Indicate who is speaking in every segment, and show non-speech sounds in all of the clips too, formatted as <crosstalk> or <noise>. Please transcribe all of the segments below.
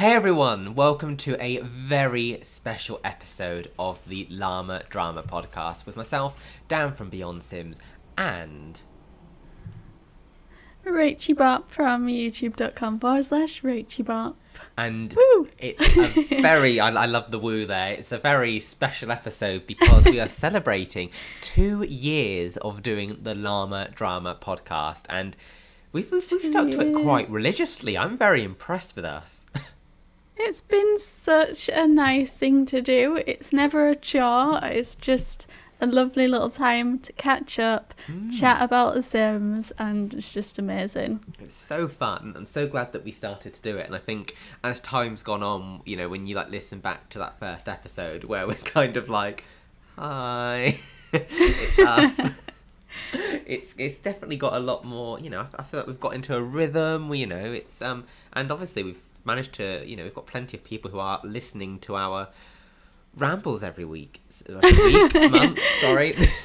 Speaker 1: Hey everyone, welcome to a very special episode of the Llama Drama Podcast with myself, Dan from Beyond Sims, and
Speaker 2: Rachie Bop from youtube.com forward slash Rachie Bop.
Speaker 1: and
Speaker 2: Woo!
Speaker 1: it's a very I, I love the woo there. It's a very special episode because we are celebrating two years of doing the Llama Drama Podcast, and we've we've, we've stuck to it quite religiously. I'm very impressed with us. <laughs>
Speaker 2: It's been such a nice thing to do. It's never a chore, it's just a lovely little time to catch up, chat about The Sims, and it's just amazing.
Speaker 1: It's so fun. I'm so glad that we started to do it. And I think as time's gone on, you know, when you like listen back to that first episode where we're <laughs> kind of like, hi, <laughs> it's us. <laughs> it's it's definitely got a lot more. You know, I, I feel like we've got into a rhythm. We, you know, it's um, and obviously we've managed to, you know, we've got plenty of people who are listening to our rambles every week. Uh, <laughs> Week, month, sorry. <laughs>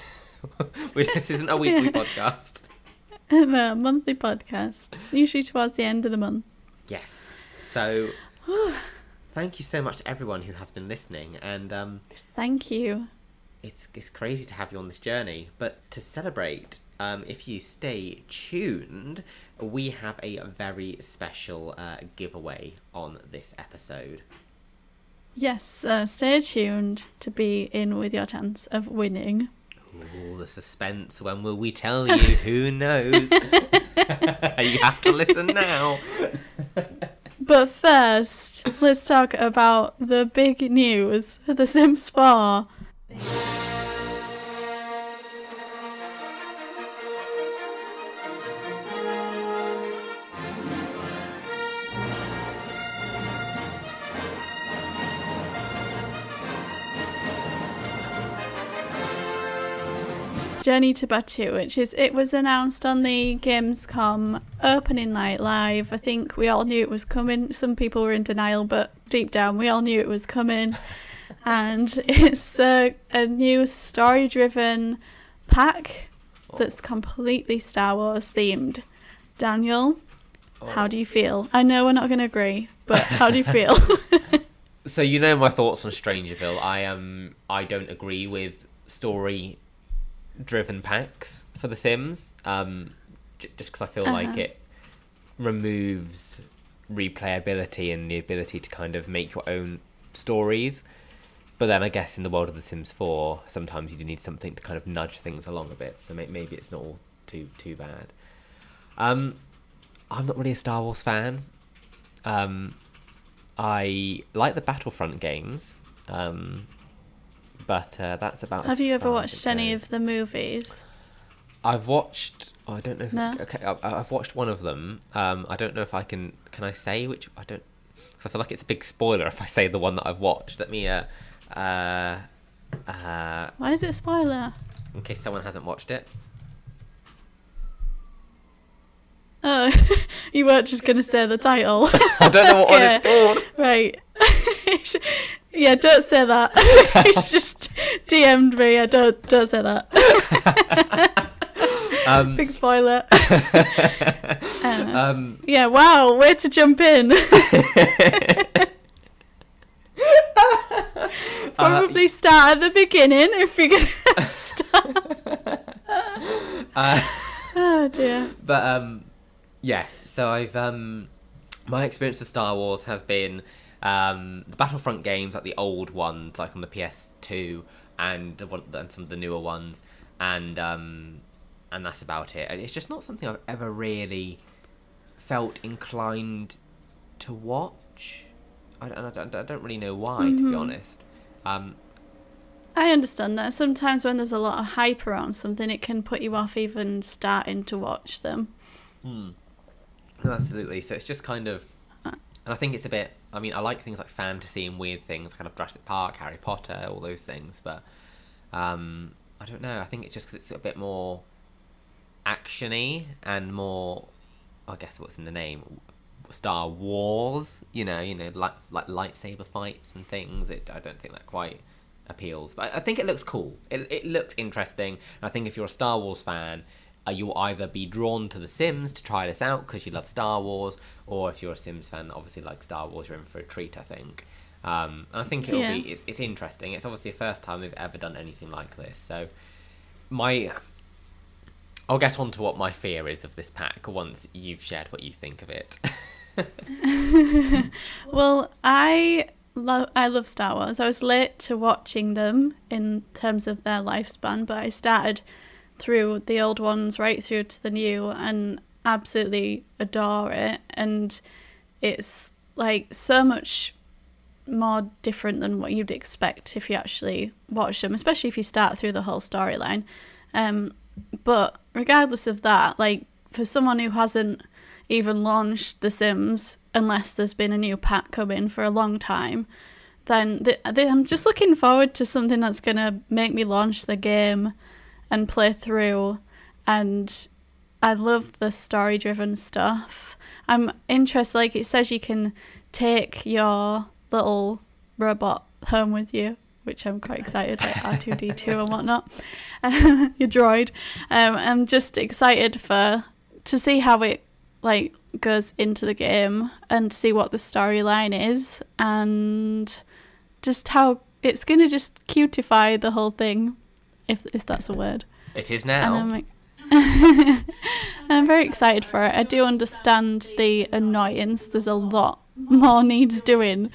Speaker 1: This isn't a weekly podcast. <laughs>
Speaker 2: the monthly podcast, usually towards the end of the month.
Speaker 1: Yes. So, <sighs> thank you so much to everyone who has been listening, and um,
Speaker 2: Thank you.
Speaker 1: it's it's crazy to have you on this journey. But to celebrate, um, if you stay tuned, we have a very special uh, giveaway on this episode.
Speaker 2: Yes, uh, stay tuned to be in with your chance of winning.
Speaker 1: Ooh, the suspense. When will we tell you? <laughs> Who knows? <laughs> you have to listen now. <laughs>
Speaker 2: But first, let's talk about the big news for The Sims 4. Journey to Batuu, which is it was announced on the Gamescom opening night live. I think we all knew it was coming. Some people were in denial, but deep down we all knew it was coming. <laughs> and it's a, a new story-driven pack oh. that's completely Star Wars themed. Daniel, oh. how do you feel? I know we're not going to agree, but how do you feel? <laughs> <laughs>
Speaker 1: So you know my thoughts on Strangerville. I am. I don't agree with story-driven packs for The Sims. Um, j- just because I feel like
Speaker 2: Uh-huh.
Speaker 1: it removes replayability and the ability to kind of make your own stories. But then I guess in the world of The Sims 4, sometimes you do need something to kind of nudge things along a bit. So may- maybe it's not all too too bad. Um, I'm not really a Star Wars fan. Um, I like the Battlefront games, um, but uh, that's about.
Speaker 2: Have you ever watched any of the movies?
Speaker 1: I've watched. Oh, I don't know. If,
Speaker 2: No?
Speaker 1: Okay, I, I've watched one of them. Um, I don't know if I can. Can I say which? I don't. Cause I feel like it's a big spoiler if I say the one that I've watched. Let me. Uh, uh, uh,
Speaker 2: Why is it a spoiler?
Speaker 1: in case someone hasn't watched it.
Speaker 2: Oh, <laughs> you weren't just going to say the title. <laughs>
Speaker 1: I don't know what one it's <laughs> called.
Speaker 2: Right. <laughs> yeah, don't say that. <laughs> It's just DM'd me. I don't don't say that. <laughs>
Speaker 1: Um,
Speaker 2: Big spoiler. Uh,
Speaker 1: um,
Speaker 2: yeah, wow, where to jump in? Probably start at the beginning if you're gonna start.
Speaker 1: uh,
Speaker 2: Oh dear.
Speaker 1: But um, yes. So I've um, my experience with Star Wars has been um the Battlefront games, like the old ones, like on the PS2, and the one and some of the newer ones, and um, and that's about it. And it's just not something I've ever really felt inclined to watch. I don't, I don't, I don't really know why, to be honest. Um,
Speaker 2: I understand that. Sometimes when there's a lot of hype around something, it can put you off even starting to watch them.
Speaker 1: No, Absolutely. So it's just kind of, and I think it's a bit. I mean, I like things like fantasy and weird things, kind of Jurassic Park, Harry Potter, all those things. But um, I don't know. I think it's just because it's a bit more actiony and more. I guess what's in the name, Star Wars. You know, you know, like like lightsaber fights and things. It. I don't think that quite appeals, but I think it looks cool. It it looks interesting. I think if you're a Star Wars fan, uh, you'll either be drawn to The Sims to try this out because you love Star Wars, or if you're a Sims fan, obviously like Star Wars, you're in for a treat. I think. Um, and I think it'll
Speaker 2: Yeah.
Speaker 1: be it's, it's interesting. It's obviously the first time they've ever done anything like this. So my I'll get on to what my fear is of this pack once you've shared what you think of it. <laughs> <laughs>
Speaker 2: Well, I love I love Star Wars. I was late to watching them in terms of their lifespan, but I started through the old ones right through to the new and absolutely adore it and it's like so much more different than what you'd expect if you actually watch them, especially if you start through the whole storyline. Um, but regardless of that, like for someone who hasn't even launched The Sims, unless there's been a new pack coming for a long time, then the, the, I'm just looking forward to something that's going to make me launch the game and play through. And I love the story driven stuff. I'm interested, like it says, you can take your little robot home with you, which I'm quite excited, like R2D2 and <laughs> whatnot. <laughs> your droid. Um, I'm just excited for to see how it like goes into the game and see what the storyline is and just how it's gonna just cutify the whole thing, if if that's a word.
Speaker 1: it is
Speaker 2: And
Speaker 1: now.
Speaker 2: I'm <laughs> I'm very excited for it. I do understand the annoyance. There's a lot more needs doing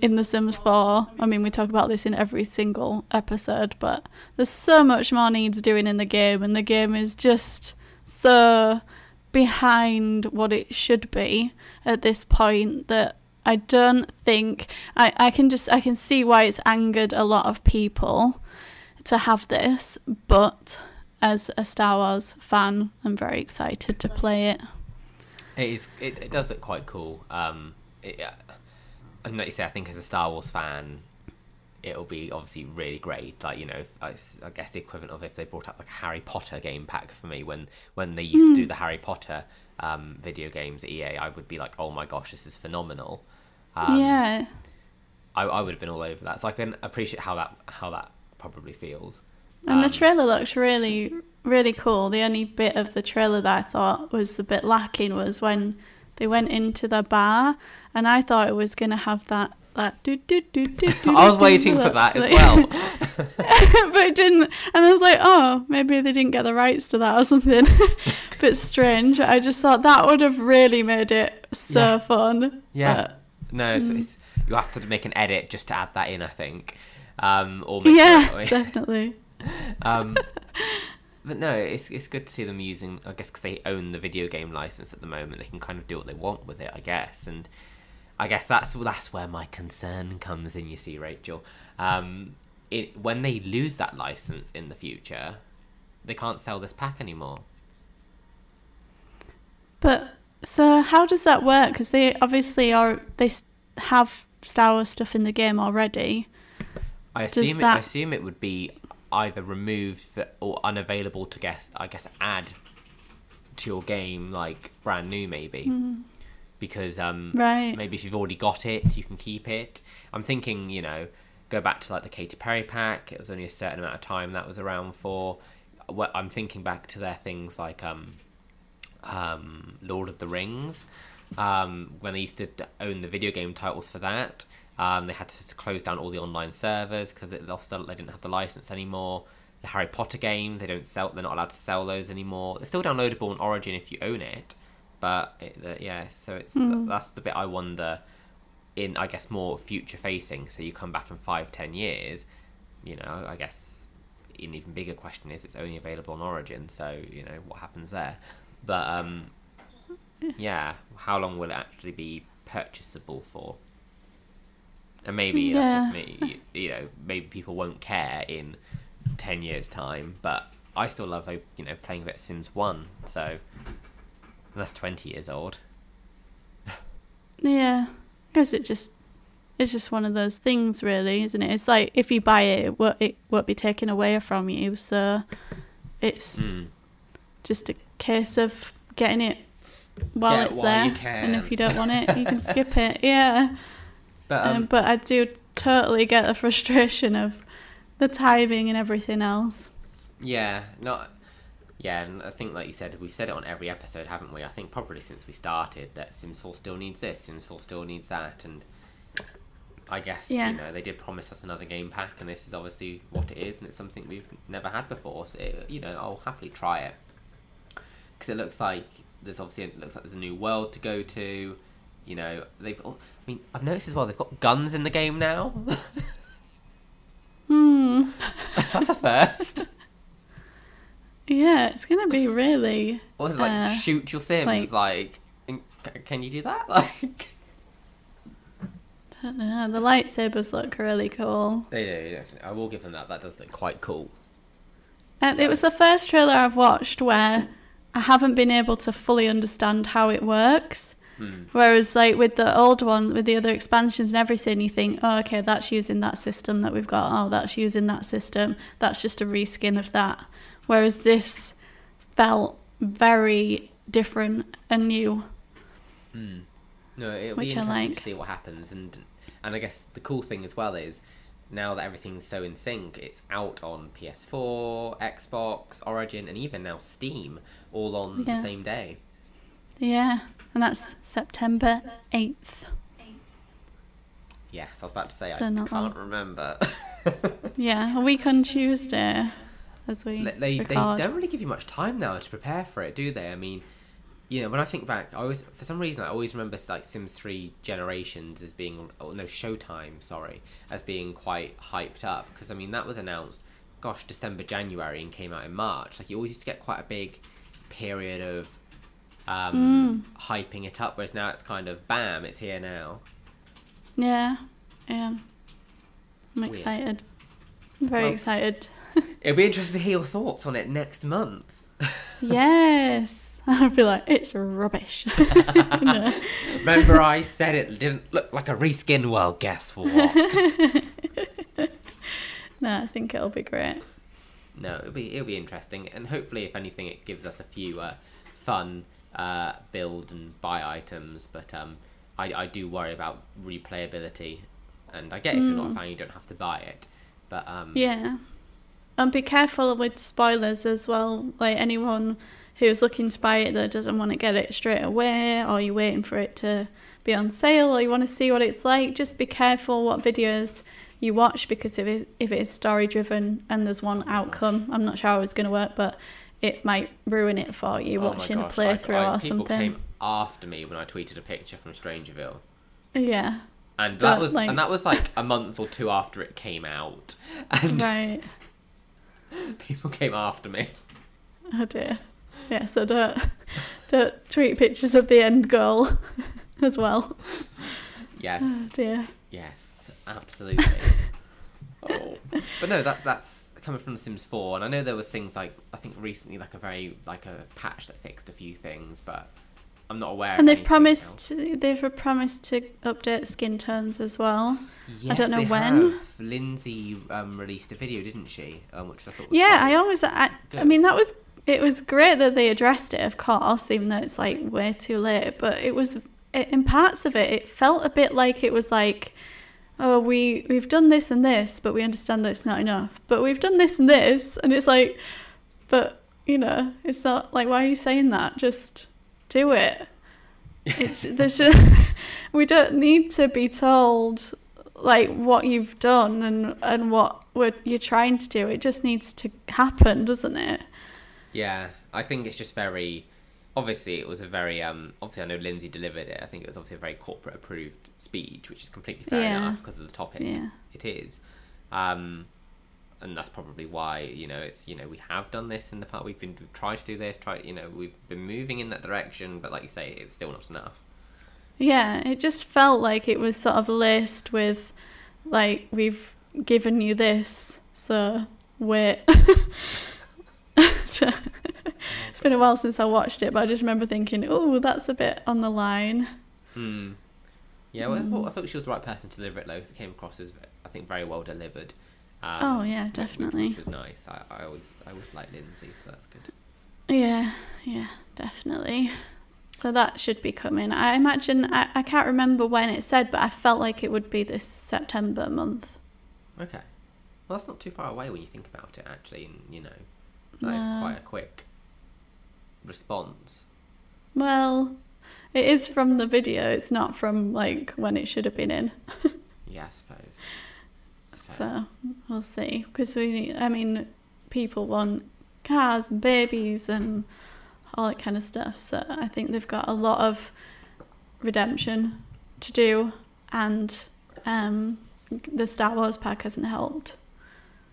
Speaker 2: in The Sims 4. I mean, we talk about this in every single episode, but there's so much more needs doing in the game, and the game is just so behind what it should be at this point that I don't think I, I can just I can see why it's angered a lot of people to have this, but as a Star Wars fan, I'm very excited to play it.
Speaker 1: It is. It, it does look quite cool. Um, it, uh, and like you say, I think as a Star Wars fan, it'll be obviously really great. Like you know, if, I I guess the equivalent of if they brought up like a Harry Potter game pack for me when when they used to do the Harry Potter um, video games at EA, I would be like, oh my gosh, this is phenomenal. Um,
Speaker 2: yeah.
Speaker 1: I, I would have been all over that. So I can appreciate how that how that probably feels.
Speaker 2: And the
Speaker 1: Um,
Speaker 2: trailer looks really, really cool. The only bit of the trailer that I thought was a bit lacking was when they went into the bar, and I thought it was gonna have that that do do do do. <laughs>
Speaker 1: I was waiting for that as well. <laughs> <laughs>
Speaker 2: but it didn't, and I was like, oh, maybe they didn't get the rights to that or something. bit strange. I just thought that would have really made it so
Speaker 1: Yeah.
Speaker 2: fun.
Speaker 1: Yeah.
Speaker 2: But-
Speaker 1: No,
Speaker 2: Mm.
Speaker 1: it's, it's, you have to make an edit just to add that in, I think. Um, or
Speaker 2: yeah, definitely. <laughs>
Speaker 1: um, but no, it's it's good to see them using. I guess because they own the video game license at the moment, they can kind of do what they want with it. I guess, and I guess that's that's where my concern comes in. You see, Rachel, um, it when they lose that license in the future, they can't sell this pack anymore.
Speaker 2: But so how does that work? Because they obviously are they have Star Wars stuff in the game already.
Speaker 1: I assume it, I assume it would be either removed for, or unavailable to guess. I guess add to your game like brand new maybe because um
Speaker 2: Right.
Speaker 1: maybe if you've already got it you can keep it. I'm thinking you know go back to like the Katy Perry pack. It was only a certain amount of time that was around for. I'm thinking back to their things like um um, Lord of the Rings, um, when they used to own the video game titles for that. Um, they had to, close down all the online servers because it lost. They didn't have the license anymore. The Harry Potter games, they don't sell. They're not allowed to sell those anymore. They're still downloadable on Origin if you own it, but it, uh, yeah. So it's that's the bit I wonder. In I guess more future facing. So you come back in five, ten years. You know, I guess an even bigger question is it's only available on Origin. So you know what happens there. But um, <laughs> yeah, how long will it actually be purchasable for? And maybe that's just me. You, know, maybe people won't care in ten years' time. But I still love, you know, playing a bit of Sims One. So that's twenty years old.
Speaker 2: Yeah. I guess it just it's just one of those things really, isn't it? It's like if you buy it it won't, it won't be taken away from you, so it's
Speaker 1: Mm.
Speaker 2: just a case of getting it while
Speaker 1: Get
Speaker 2: it's
Speaker 1: while
Speaker 2: there. And if you don't want it, you can <laughs> skip it. Yeah.
Speaker 1: But
Speaker 2: Um,
Speaker 1: um,
Speaker 2: but I do totally get the <laughs> frustration of the timing and everything else.
Speaker 1: Yeah, not. Yeah, and I think, like you said, we've said it on every episode, haven't we? I think probably since we started that Sims 4 still needs this, Sims 4 still needs that, and I guess
Speaker 2: Yeah.
Speaker 1: you know they did promise us another game pack, and this is obviously what it is, and it's something we've never had before. So it, you know, I'll happily try it because it looks like there's obviously it looks like there's a new world to go to. You know, they've. I mean, I've noticed as well they've got guns in the game now.
Speaker 2: Hmm. <laughs>
Speaker 1: That's a first.
Speaker 2: Yeah, it's gonna be really.
Speaker 1: What is it like?
Speaker 2: Uh,
Speaker 1: shoot your Sims, like. c- can you do that? <laughs> Like.
Speaker 2: Don't know. The lightsabers look really cool.
Speaker 1: They do. yeah, I will give them that. That does look quite cool.
Speaker 2: And it was the first trailer I've watched where I haven't been able to fully understand how it works.
Speaker 1: Hmm.
Speaker 2: Whereas, like with the old one, with the other expansions and everything, you think, oh, okay, that's using that system that we've got. Oh, that's using that system. That's just a reskin of that. Whereas this felt very different and new.
Speaker 1: Hmm. No, it'll
Speaker 2: Which
Speaker 1: be
Speaker 2: I
Speaker 1: interesting
Speaker 2: like.
Speaker 1: to see what happens, and and I guess the cool thing as well is now that everything's so in sync, it's out on PS4, Xbox, Origin, and even now Steam, all on
Speaker 2: Yeah.
Speaker 1: the same day.
Speaker 2: Yeah, and that's September 8th.
Speaker 1: Yes, I was about to say
Speaker 2: So
Speaker 1: I can't
Speaker 2: long.
Speaker 1: remember. <laughs>
Speaker 2: Yeah, a week on Tuesday as we
Speaker 1: they they
Speaker 2: record.
Speaker 1: don't really give you much time now to prepare for it, do they? I mean, you know, when I think back, I always for some reason I always remember like Sims Three Generations as being oh no Showtime, sorry, as being quite hyped up because I mean that was announced, gosh, December January and came out in March. Like you always used to get quite a big period of um, hyping it up, whereas now it's kind of bam, it's here now.
Speaker 2: Yeah, yeah. I'm excited. I'm very
Speaker 1: Well-
Speaker 2: excited. <laughs>
Speaker 1: It'll be interesting to hear your thoughts on it next month. <laughs>
Speaker 2: yes. <laughs> I'd be like, it's rubbish. No.
Speaker 1: Remember, I said it didn't look like a reskin. Well, guess what?
Speaker 2: no, I think it'll be great.
Speaker 1: no, it'll be it'll be interesting, and hopefully, if anything, it gives us a few uh, fun uh, build and buy items. But um, I I do worry about replayability, and I get if you're not a fan, you don't have to buy it. But um,
Speaker 2: Yeah. And be careful with spoilers as well. Like anyone who's looking to buy it that doesn't want to get it straight away, or you're waiting for it to be on sale, or you want to see what it's like, just be careful what videos you watch because if it, if it is story driven and there's one outcome, I'm not sure how it's going to work, but it might ruin it for you
Speaker 1: oh
Speaker 2: watching a
Speaker 1: gosh, I-
Speaker 2: playthrough
Speaker 1: I-
Speaker 2: or
Speaker 1: people
Speaker 2: something.
Speaker 1: came after me when I tweeted a picture from Strangerville.
Speaker 2: Yeah.
Speaker 1: And
Speaker 2: But,
Speaker 1: that was
Speaker 2: like-
Speaker 1: and that was like a month or two after it came out, <laughs> and
Speaker 2: Right. <laughs>
Speaker 1: people came after me.
Speaker 2: Oh dear. Yeah, so don't don't tweet pictures of the end goal <laughs> as well.
Speaker 1: Yes.
Speaker 2: Oh dear.
Speaker 1: Yes, absolutely. oh. But no, that's that's coming from The Sims 4, and I know there was things like I think recently like a very like a patch that fixed a few things, but I'm not aware.
Speaker 2: And
Speaker 1: of
Speaker 2: they've promised
Speaker 1: else.
Speaker 2: they've promised to update skin tones as well.
Speaker 1: Yes, I
Speaker 2: don't know when.
Speaker 1: have. Lindsay um, released a video, didn't she? Um, which I thought was
Speaker 2: Yeah, I always I, I mean that was it was great that they addressed it, of course, even though it's like way too late. But it was in parts of it, it felt a bit like it was like, oh, we we've done this and this, but we understand that it's not enough. But we've done this and this, and it's like, but you know, it's not like why are you saying that? Just do it. It's, <laughs> there's just, <laughs> we don't need to be told like what you've done and and what we're, you're trying to do. It just needs to happen, doesn't it?
Speaker 1: Yeah, I think it's just very. Obviously, it was a very. Um, obviously, I know Lindsay delivered it. I think it was obviously a very corporate approved speech, which is completely fair
Speaker 2: Yeah.
Speaker 1: enough because of the topic
Speaker 2: Yeah.
Speaker 1: it is. Um, and that's probably why you know it's you know we have done this in the past. We've been we've tried to do this. Try you know we've been moving in that direction, but like you say, it's still not enough.
Speaker 2: Yeah, it just felt like it was sort of laced with, like, we've given you this, so wait. <laughs> <laughs> it's been a while since I watched it, but I just remember thinking, oh, that's a bit on the line.
Speaker 1: Hmm. Yeah, well, I thought I thought she was the right person to deliver it though, 'cause it came across as I think very well delivered. Um,
Speaker 2: Oh, yeah,
Speaker 1: which- which-
Speaker 2: definitely.
Speaker 1: Which, was nice. I, I always I always like Lindsay, so that's good.
Speaker 2: Yeah, yeah, definitely. So that should be coming. I imagine, I, I can't remember when it said, but I felt like it would be this September month.
Speaker 1: Okay. Well, that's not too far away when you think about it, actually, and you know, that is
Speaker 2: No.
Speaker 1: quite a quick response.
Speaker 2: Well, it is from the video. It's not from like when it should have been in. <laughs>
Speaker 1: Yeah, I suppose. I suppose.
Speaker 2: So we'll see. Because we, I mean, people want cars and babies and all that kind of stuff. So I think they've got a lot of redemption to do, and um, the Star Wars pack hasn't helped.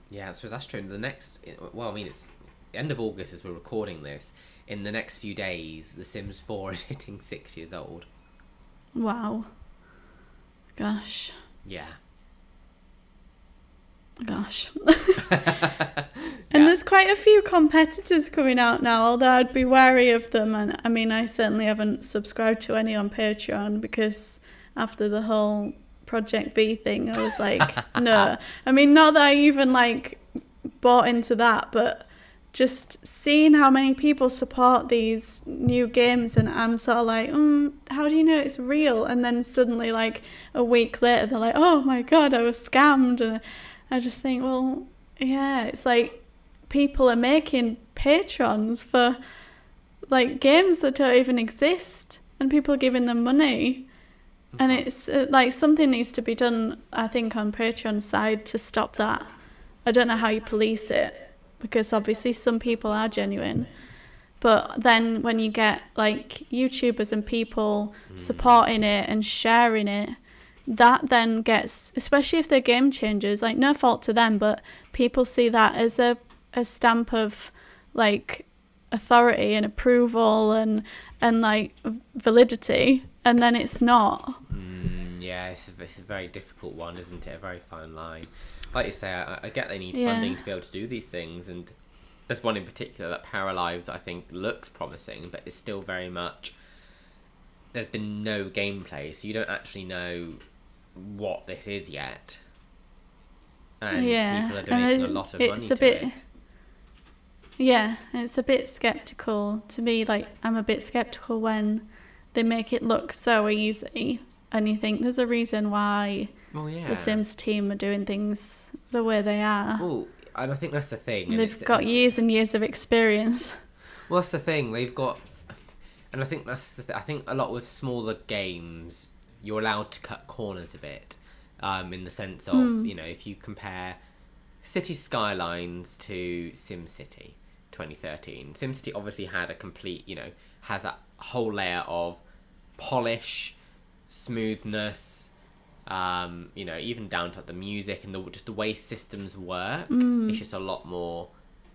Speaker 1: Yeah, so that's true. The next, well, I mean, it's end of August as we're recording this. In the next few days, The Sims 4 is <laughs> hitting six years old.
Speaker 2: Wow. Gosh.
Speaker 1: Yeah.
Speaker 2: Gosh. <laughs> <laughs>
Speaker 1: Yeah.
Speaker 2: And there's quite a few competitors coming out now, although I'd be wary of them. And I mean, I certainly haven't subscribed to any on Patreon because after the whole Project V thing, I was like, no. I mean, not that I even like bought into that, but just seeing how many people support these new games, and I'm sort of like, mm, how do you know it's real? And then suddenly, like a week later, they're like, oh my god, I was scammed, and I just think, well, yeah, it's like people are making patrons for like games that don't even exist and people are giving them money. And it's uh, like something needs to be done i think on patreon side to stop that. I don't know how you police it because obviously some people are genuine but then when you get like youtubers and people supporting it and sharing it that then gets especially if they're game changers like no fault to them but people see that as a, a stamp of like authority and approval and and like validity and then it's not
Speaker 1: Mm, yeah, it's a, it's a very difficult one, isn't it? A very fine line. Like you say, I, I get they need
Speaker 2: Yeah.
Speaker 1: funding to be able to do these things, and there's one in particular that Paralives I think looks promising, but it's still very much. There's been no gameplay, so you don't actually know what this is yet. And
Speaker 2: Yeah,
Speaker 1: people are donating a lot of
Speaker 2: it's
Speaker 1: money
Speaker 2: a
Speaker 1: to
Speaker 2: bit-
Speaker 1: it.
Speaker 2: Yeah, it's a bit skeptical to me. Like, I'm a bit skeptical when they make it look so easy, and you think there's a reason why
Speaker 1: Well, yeah.
Speaker 2: the Sims team are doing things the way they are.
Speaker 1: Well, and I think that's the thing.
Speaker 2: They've
Speaker 1: it's-
Speaker 2: got
Speaker 1: it's-
Speaker 2: years and years of experience. <laughs>
Speaker 1: Well, that's the thing. They've got, and I think that's the th- I think a lot with smaller games, you're allowed to cut corners a bit, um, in the sense of
Speaker 2: Hmm.
Speaker 1: you know if you compare City Skylines to SimCity 2013, SimCity obviously had a complete you know has a whole layer of polish, smoothness. Um, you know, even down to the music and the just the way systems work,
Speaker 2: Hmm.
Speaker 1: it's just a lot more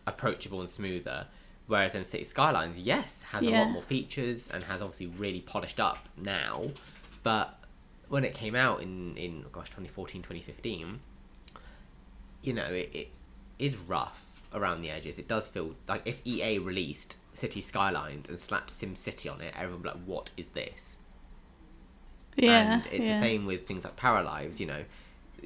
Speaker 1: approachable and smoother. Whereas in City Skylines, yes, has a lot more features and has obviously really polished up now. But when it came out in, in gosh, 2014, 2015, you know, it, it is rough around the edges. It does feel like if EA released City Skylines and slapped Sim City on it, everyone would be like, what is this?
Speaker 2: Yeah,
Speaker 1: and it's
Speaker 2: yeah.
Speaker 1: the same with things like Paralives, you know.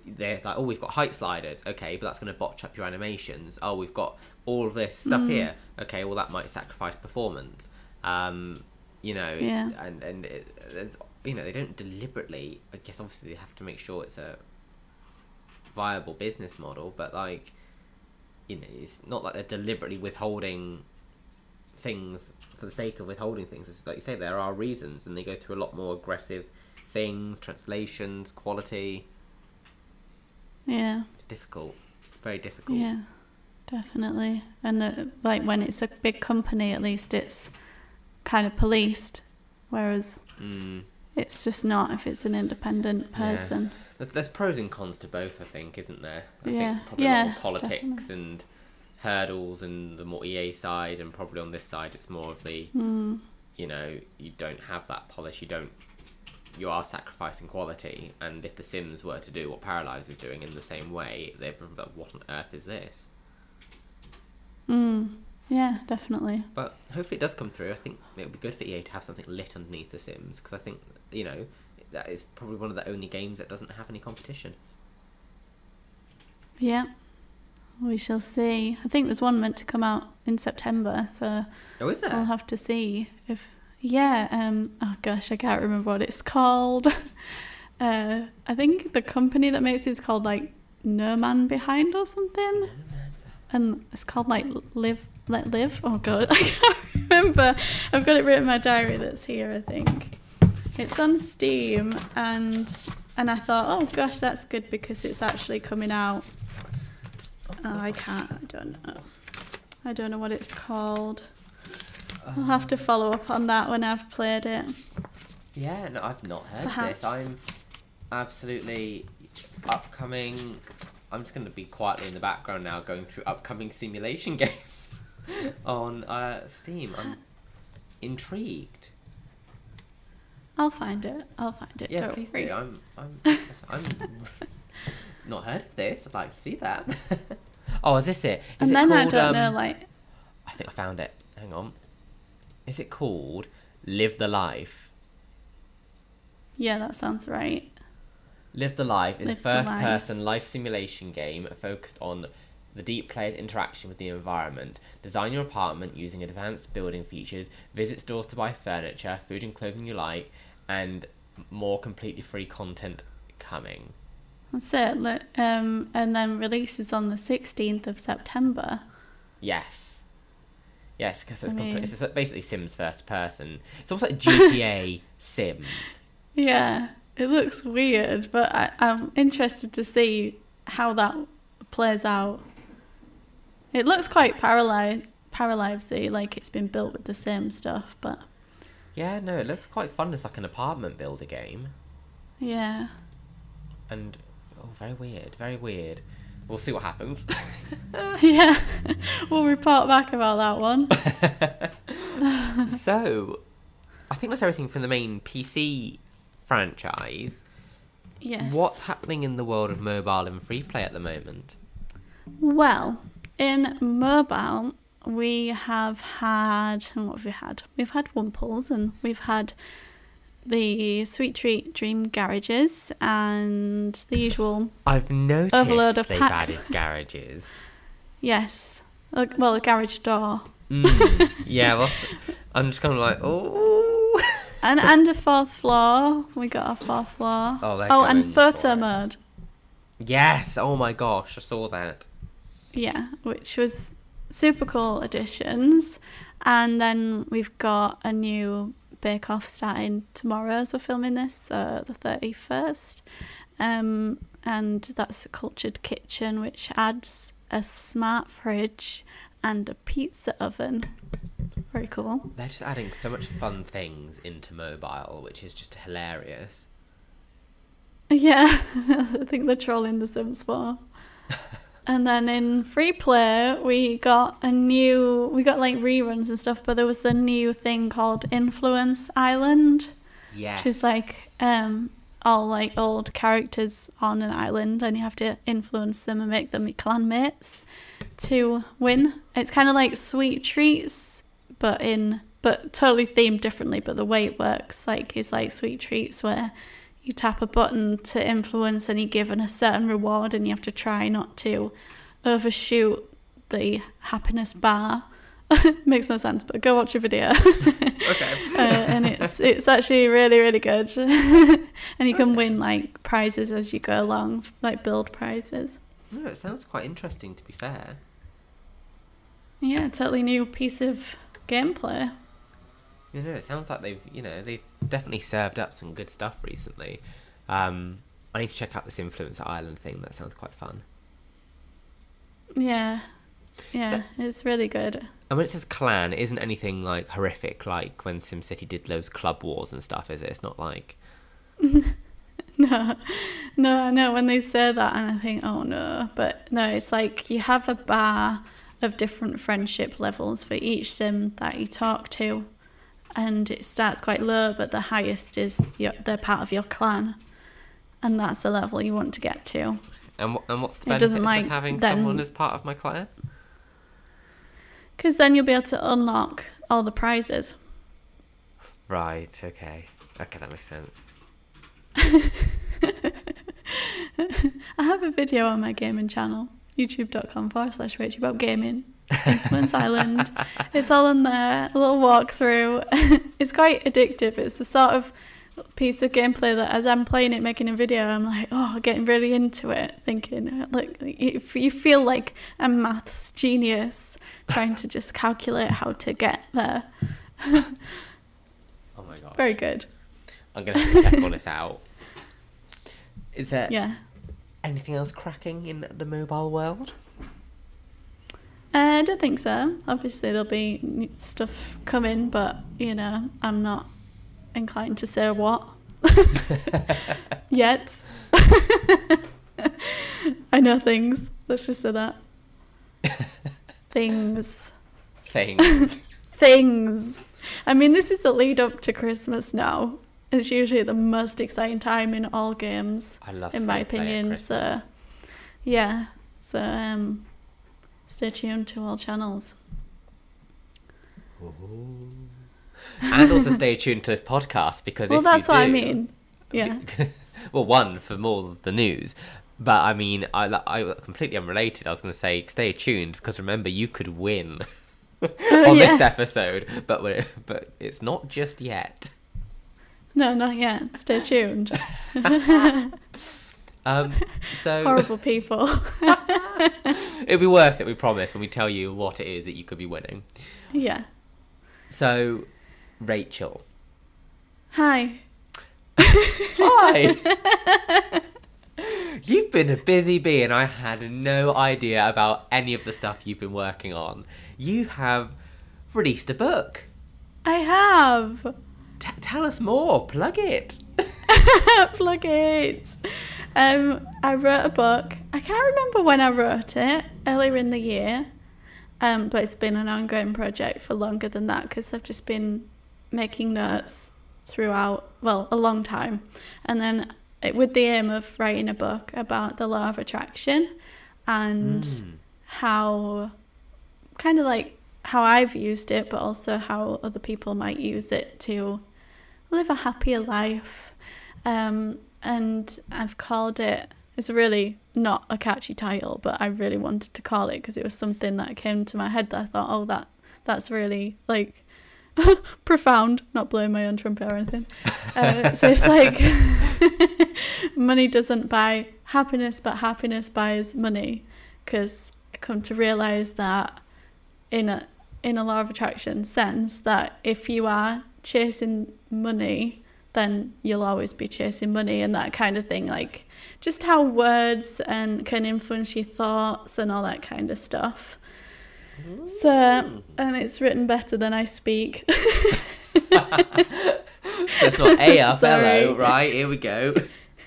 Speaker 1: They're like, oh, we've got height sliders, okay, but that's going to botch up your animations. Oh, we've got all of this stuff
Speaker 2: Mm.
Speaker 1: here, okay, well, that might sacrifice performance. Um, you know,
Speaker 2: Yeah.
Speaker 1: and and it, there's, you know, they don't deliberately. I guess obviously they have to make sure it's a viable business model, but like, you know, it's not like they're deliberately withholding things for the sake of withholding things. It's like you say, there are reasons, and they go through a lot more aggressive things, translations, quality.
Speaker 2: Yeah,
Speaker 1: It's difficult, very difficult.
Speaker 2: yeah, definitely. And uh, like when it's a big company, at least it's kind of policed, whereas
Speaker 1: Mm.
Speaker 2: it's just not if it's an independent
Speaker 1: Yeah.
Speaker 2: person.
Speaker 1: There's, there's pros and cons to both, I think, isn't there? I
Speaker 2: Yeah.
Speaker 1: think probably
Speaker 2: Yeah,
Speaker 1: politics
Speaker 2: definitely.
Speaker 1: and hurdles, and the more EA side, and probably on this side, it's more of the
Speaker 2: Mm.
Speaker 1: you know you don't have that polish. You don't. You are sacrificing quality, and if The Sims were to do what Paralives is doing in the same way, they'd be like, "What on earth is this?"
Speaker 2: Mm. Yeah, definitely.
Speaker 1: But hopefully it does come through. I think it would be good for EA to have something lit underneath The Sims because I think you know that is probably one of the only games that doesn't have any competition.
Speaker 2: Yeah. We shall see. I think there's one meant to come out in September, so
Speaker 1: Oh, is there?
Speaker 2: I'll have to see if yeah, um oh gosh, I can't remember what it's called. <laughs> uh I think the company that makes it's called like No Man Behind or something. And it's called like Live Let Live. Oh god, <laughs> I can't remember. I've got it written in my diary that's here, I think. It's on Steam and and I thought, oh gosh, that's good because it's actually coming out. Oh, I can't. I don't know. I don't know what it's called. I'll have to follow up on that when I've played it.
Speaker 1: Yeah, no, I've not heard
Speaker 2: Perhaps.
Speaker 1: this. I'm absolutely upcoming. I'm just going to be quietly in the background now, going through upcoming simulation <laughs> games on uh, Steam. I'm intrigued.
Speaker 2: I'll find it. I'll find it.
Speaker 1: Yeah,
Speaker 2: don't
Speaker 1: please
Speaker 2: worry.
Speaker 1: do. I'm, I'm, <laughs> I'm not heard of this. I'd like to see that. <laughs> oh, is this it? Is
Speaker 2: and
Speaker 1: it
Speaker 2: then I don't know,
Speaker 1: um,
Speaker 2: like,
Speaker 1: I think I found it. Hang on. Is it called Live the Life?
Speaker 2: yeah, that sounds right.
Speaker 1: Live the Life is
Speaker 2: Live
Speaker 1: a
Speaker 2: the Life.
Speaker 1: first person life simulation game focused on the deep player's interaction with the environment. Design your apartment using advanced building features, visit stores to buy furniture, food and clothing you like, and more completely free content coming.
Speaker 2: That's it. Um, and then releases on the 16th of September.
Speaker 1: Yes. Yes, because it's,
Speaker 2: I mean-
Speaker 1: it's basically Sims first person. It's almost like GTA <laughs> Sims.
Speaker 2: Yeah, it looks weird, but I, I'm interested to see how that plays out. It looks quite paralyzed, paralysy, like it's been built with the same stuff, but
Speaker 1: Yeah, no, it looks quite fun as like an apartment builder game.
Speaker 2: yeah.
Speaker 1: And, oh, very weird, very weird. We'll see what happens. <laughs>
Speaker 2: yeah, we'll report back about that one. <laughs>
Speaker 1: so, I think that's everything from the main PC franchise.
Speaker 2: Yes.
Speaker 1: What's happening in the world of mobile and free play at the moment?
Speaker 2: Well, in mobile, we have had, and what have we had? We've had Wumples and we've had the Sweet Treat Dream Garages and the usual,
Speaker 1: I've noticed
Speaker 2: Overload of
Speaker 1: they've
Speaker 2: packs.
Speaker 1: added garages.
Speaker 2: yes, uh, well, a garage door.
Speaker 1: Mm, yeah, well, <laughs> I'm just kind of like, oh.
Speaker 2: And, and a fourth floor. We got a fourth floor.
Speaker 1: Oh,
Speaker 2: oh and photo mode.
Speaker 1: yes, oh my gosh, I saw that.
Speaker 2: Yeah, which was super cool additions. And then we've got a new Bake Off starting tomorrow as we're filming this, so the 31st. Um, and that's a cultured kitchen, which adds a smart fridge and a pizza oven. Very cool.
Speaker 1: They're just adding so much fun things into mobile, which is just hilarious. <laughs>
Speaker 2: Yeah, <laughs> I think they're trolling The Sims 4. <laughs> and then in free play, we got a new, we got like reruns and stuff, but there was a new thing called Influence Island,
Speaker 1: Yes.
Speaker 2: which is like um, all like old characters on an island, and you have to influence them and make them your clanmates to win. It's kind of like sweet treats, but in but totally themed differently. But the way it works, like, is like sweet treats where you tap a button to influence and you're given a certain reward and you have to try not to overshoot the happiness bar. <laughs> Makes no sense, but go watch a video. <laughs>
Speaker 1: okay.
Speaker 2: uh, and it's it's actually really really good. <laughs> and you can win like prizes as you go along, like build prizes.
Speaker 1: No, it sounds quite interesting. To be fair.
Speaker 2: Yeah, totally new piece of gameplay.
Speaker 1: You know, it sounds like they've, you know, they've definitely served up some good stuff recently. Um, I need to check out this Influencer Island thing. That sounds quite fun.
Speaker 2: Yeah. Yeah, it's really good.
Speaker 1: And when it says clan, it isn't anything like horrific like when SimCity did those club wars and stuff, is it? It's not like <laughs>
Speaker 2: No, no, I know when they say that, and I think, oh no. But no, it's like you have a bar of different friendship levels for each sim that you talk to, and it starts quite low, but the highest is your, they're part of your clan, and that's the level you want to get to.
Speaker 1: and and what's the benefit of
Speaker 2: like
Speaker 1: having
Speaker 2: then-
Speaker 1: someone as part of my clan?
Speaker 2: Because then you'll be able to unlock all the prizes.
Speaker 1: Right. Okay. Okay, that makes sense. <laughs>
Speaker 2: I have a video on my gaming channel, youtube.com forward slash Rachel about gaming. Influence Island. It's all in there, a little walkthrough. <laughs> it's quite addictive. It's the sort of piece of gameplay that as I'm playing it, making a video, I'm like, oh, getting really into it, thinking, uh, like, if you feel like a maths genius trying to just calculate how to get there. <laughs>
Speaker 1: Oh my god.
Speaker 2: Very good.
Speaker 1: I'm gonna have to check all this out. Is there
Speaker 2: Yeah.
Speaker 1: Anything else cracking in the mobile world?
Speaker 2: Uh, I don't think so. Obviously, there'll be stuff coming, but you know, I'm not inclined to say what <laughs> yet. <laughs> I know things. Let's just say that. <laughs> things.
Speaker 1: Things.
Speaker 2: Things. I mean, this is the lead up to Christmas now. It's usually the most exciting time in all games,
Speaker 1: I love
Speaker 2: in my
Speaker 1: free play at
Speaker 2: opinion. So, yeah. So, um, stay tuned to all channels.
Speaker 1: Ooh. And also stay tuned to this podcast because
Speaker 2: Well, that's what I mean. Yeah. <laughs>
Speaker 1: well, one for more of the news, but I mean, I, I completely unrelated. I was going to say stay tuned because remember you could win <laughs> <laughs> on
Speaker 2: Yes.
Speaker 1: this episode, but but it's not just yet.
Speaker 2: No, not yet. Stay tuned. <laughs>
Speaker 1: Um, so <laughs>
Speaker 2: Horrible people. <laughs>
Speaker 1: it'll be worth it. We promise when we tell you what it is that you could be winning.
Speaker 2: yeah.
Speaker 1: So, Rachel,
Speaker 2: Hi.
Speaker 1: Hi. you've been a busy bee, and I had no idea about any of the stuff you've been working on. You have released a book.
Speaker 2: I have.
Speaker 1: T- tell us more. Plug it. <laughs>
Speaker 2: Plug it. Um, I wrote a book. I can't remember when I wrote it, earlier in the year. Um, but it's been an ongoing project for longer than that because I've just been making notes throughout, well, a long time. And then it, with the aim of writing a book about the law of attraction and
Speaker 1: Mm.
Speaker 2: how, kind of like how I've used it, but also how other people might use it to live a happier life. Um, and I've called it, it's really not a catchy title, but I really wanted to call it because it was something that came to my head that I thought, oh, that that's really like <laughs> profound. Not blowing my own trumpet or anything. Uh, so it's <laughs> like <laughs> money doesn't buy happiness, but happiness buys money. Because I come to realize that in a in a law of attraction sense that if you are chasing money, then you'll always be chasing money and that kind of thing. Like just how words and can influence your thoughts and all that kind of stuff. So and it's written better than I speak. <laughs>
Speaker 1: So it's not A up, hello, right? Here we go.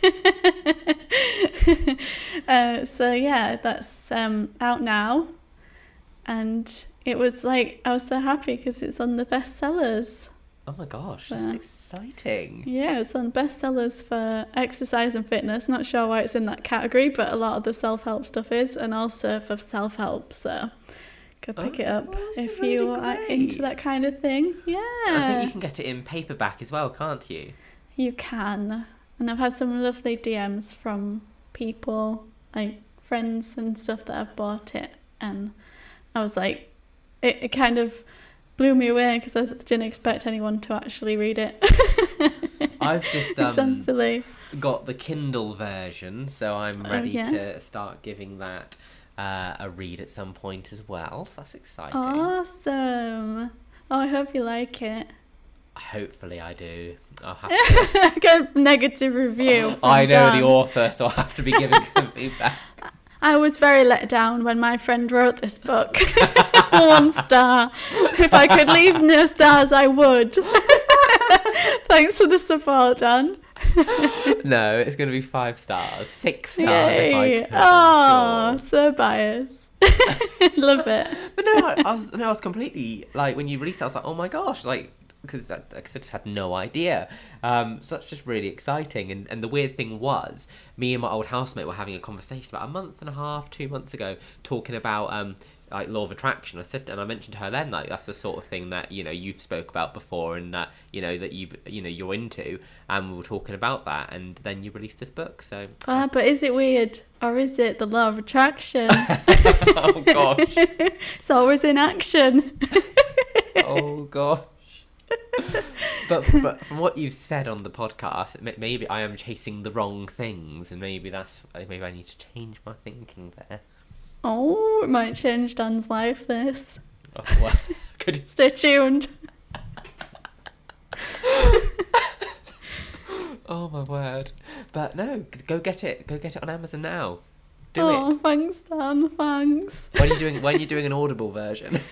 Speaker 1: <laughs>
Speaker 2: uh, so yeah, that's um, out now, and it was like I was so happy because it's on the bestsellers.
Speaker 1: Oh my gosh, that's exciting.
Speaker 2: Yeah, it's on bestsellers for exercise and fitness. Not sure why it's in that category, but a lot of the self help stuff is, and also for self help. So go pick it
Speaker 1: Oh,
Speaker 2: up if
Speaker 1: really
Speaker 2: you are into that kind of thing. Yeah,
Speaker 1: I think you can get it in paperback as well, can't you?
Speaker 2: You can. And I've had some lovely DMs from people, like friends and stuff that have bought it. And I was like, it, it kind of blew me away because I didn't expect anyone to actually read it. <laughs>
Speaker 1: I've just <laughs> um, got the Kindle version, so I'm
Speaker 2: Oh,
Speaker 1: ready
Speaker 2: yeah?
Speaker 1: to start giving that uh, a read at some point as well. So that's exciting.
Speaker 2: Awesome. Oh, I hope you like it.
Speaker 1: Hopefully, I do. I'll have <laughs> to.
Speaker 2: Get a negative review.
Speaker 1: I know the author, so I'll have to be giving feedback.
Speaker 2: I was very let down when my friend wrote this book. <laughs> One star. If I could leave no stars, I would. <laughs> Thanks for the support, Dan. <laughs>
Speaker 1: No, it's going to be five stars, six stars
Speaker 2: Yay. Oh,
Speaker 1: sure.
Speaker 2: so biased. Love it.
Speaker 1: But no, I, I was no, I was completely like when you released it, I was like, oh my gosh, like because I, I just had no idea. Um, so that's just really exciting. And and the weird thing was, me and my old housemate were having a conversation about a month and a half, two months ago, talking about um like law of attraction. I said, and I mentioned to her then like that's the sort of thing that you know you've spoke about before, and that you know that you you know you're into, and we were talking about that, and then you released this book. So
Speaker 2: Ah, but is it weird? Or is it the law of attraction? <laughs>
Speaker 1: oh gosh, <laughs>
Speaker 2: it's always in action. <laughs>
Speaker 1: oh gosh. But, but from what you've said on the podcast, maybe I am chasing the wrong things, and maybe that's maybe I need to change my thinking there.
Speaker 2: Oh, it might change Dan's life. This.
Speaker 1: Oh, well, <laughs> could
Speaker 2: Stay tuned. <laughs>
Speaker 1: oh my word! But no, go get it. Go get it on Amazon now. Do
Speaker 2: oh,
Speaker 1: it.
Speaker 2: thanks, Dan. Thanks.
Speaker 1: When are you doing? When are you doing an Audible version? <laughs>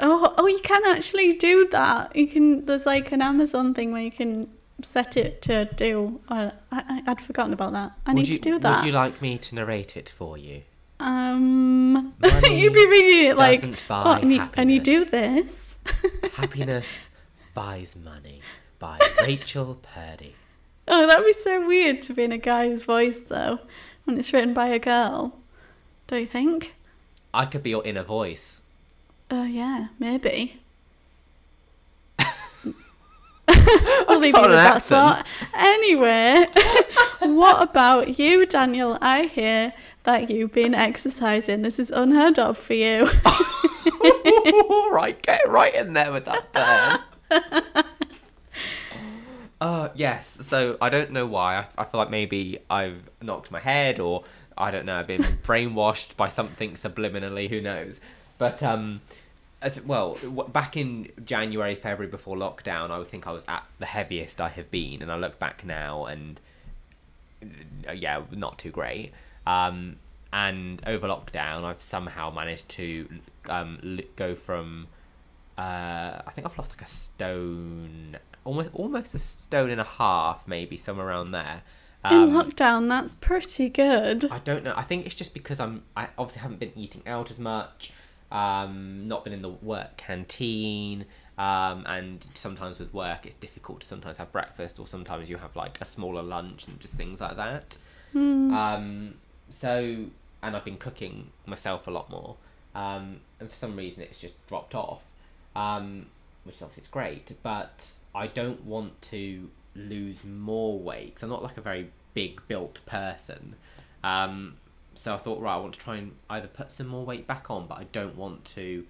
Speaker 2: Oh, oh, you can actually do that. You can. There's like an Amazon thing where you can set it to do. Uh, I, I, I'd forgotten about that. I
Speaker 1: Would
Speaker 2: need
Speaker 1: you,
Speaker 2: to do that.
Speaker 1: Would you like me to narrate it for you?
Speaker 2: um, <laughs> you'd be reading it like, oh, and you, and you do this. <laughs>
Speaker 1: Happiness buys money by <laughs> Rachel Purdy.
Speaker 2: Oh, that'd be so weird to be in a guy's voice though, when it's written by a girl. Don't you think?
Speaker 1: I could be your inner voice.
Speaker 2: Oh yeah, maybe.
Speaker 1: I'll <laughs>
Speaker 2: We'll leave you with that thought. Anyway, <laughs> what about you, Daniel? I hear that you've been exercising. This is unheard of for you.
Speaker 1: All <laughs> right, get right in there with that burn. Uh, yes, so I don't know why. I, I feel like maybe I've knocked my head or I don't know, I've been brainwashed by something subliminally, who knows. But, um, as well, back in January, February before lockdown, I would think I was at the heaviest I have been, and I look back now and uh, yeah, not too great. Um, and over lockdown, I've somehow managed to um, go from uh, I think I've lost like a stone, almost almost a stone and a half, maybe somewhere around there.
Speaker 2: in
Speaker 1: Um,
Speaker 2: lockdown, that's pretty good.
Speaker 1: I don't know. I think it's just because I'm. I obviously haven't been eating out as much. Um, not been in the work canteen. Um, and sometimes with work, it's difficult to sometimes have breakfast, or sometimes you have like a smaller lunch and just things like that. Um, so, and I've been cooking myself a lot more. Um, and for some reason, it's just dropped off. Um, which obviously is great, but I don't want to lose more weight because I'm not like a very big built person. Um, so I thought, right, I want to try and either put some more weight back on, but I don't want to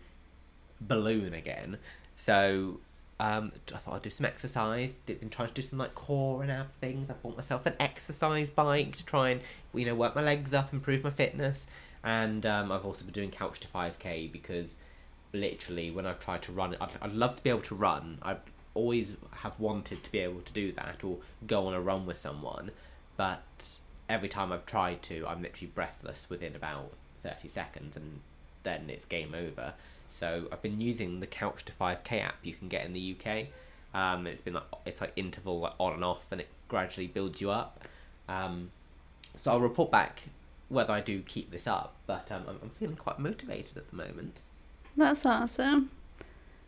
Speaker 1: balloon again. So um, I thought I'd do some exercise. Did been trying to do some like core and ab things. I bought myself an exercise bike to try and you know work my legs up, improve my fitness, and um, I've also been doing couch to five k because literally when I've tried to run, I'd, I'd love to be able to run. I always have wanted to be able to do that or go on a run with someone, but every time I've tried to, I'm literally breathless within about thirty seconds, and then it's game over. So I've been using the Couch to 5K app you can get in the UK. Um, it's been like it's like interval like on and off, and it gradually builds you up. Um, so I'll report back whether I do keep this up, but um, I'm, I'm feeling quite motivated at the moment.
Speaker 2: That's awesome.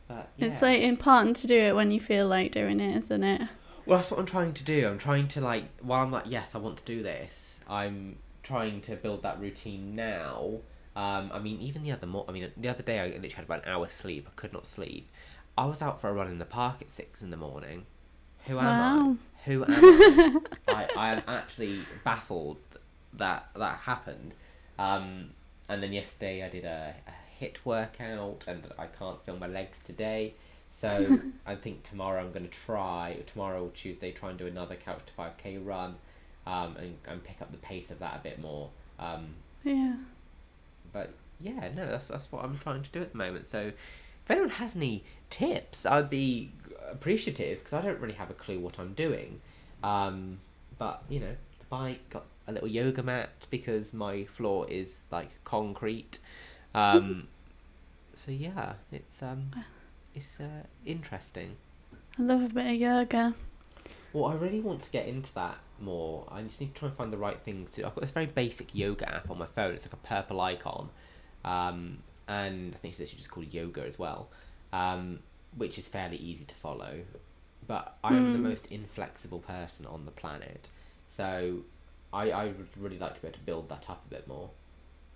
Speaker 1: But
Speaker 2: It's
Speaker 1: yeah.
Speaker 2: like important to do it when you feel like doing it, isn't it?
Speaker 1: Well, that's what I'm trying to do. I'm trying to like while I'm like, yes, I want to do this. I'm trying to build that routine now. Um, I mean, even the other mo- I mean, the other day I literally had about an hour's sleep. I could not sleep. I was out for a run in the park at six in the morning. Who am
Speaker 2: Wow.
Speaker 1: I? Who am I? <laughs> I? I am actually baffled that that happened. Um, and then yesterday I did a, a HIIT workout, and I can't feel my legs today. So <laughs> I think tomorrow I'm going to try tomorrow or Tuesday try and do another couch to five k run, um, and and pick up the pace of that a bit more. Um,
Speaker 2: Yeah.
Speaker 1: but yeah, no, that's that's what I'm trying to do at the moment. So if anyone has any tips, I'd be appreciative because I don't really have a clue what I'm doing. Um, but you know, the bike got a little yoga mat because my floor is like concrete. Um, <laughs> so yeah, it's um, it's uh, interesting.
Speaker 2: I love a bit of yoga.
Speaker 1: Well, I really want to get into that more. I just need to try and find the right things to. I've got this very basic yoga app on my phone. It's like a purple icon, um, and I think it's literally just called yoga as well, um, which is fairly easy to follow. But I am the
Speaker 2: Hmm.
Speaker 1: most inflexible person on the planet, so I I would really like to be able to build that up a bit more.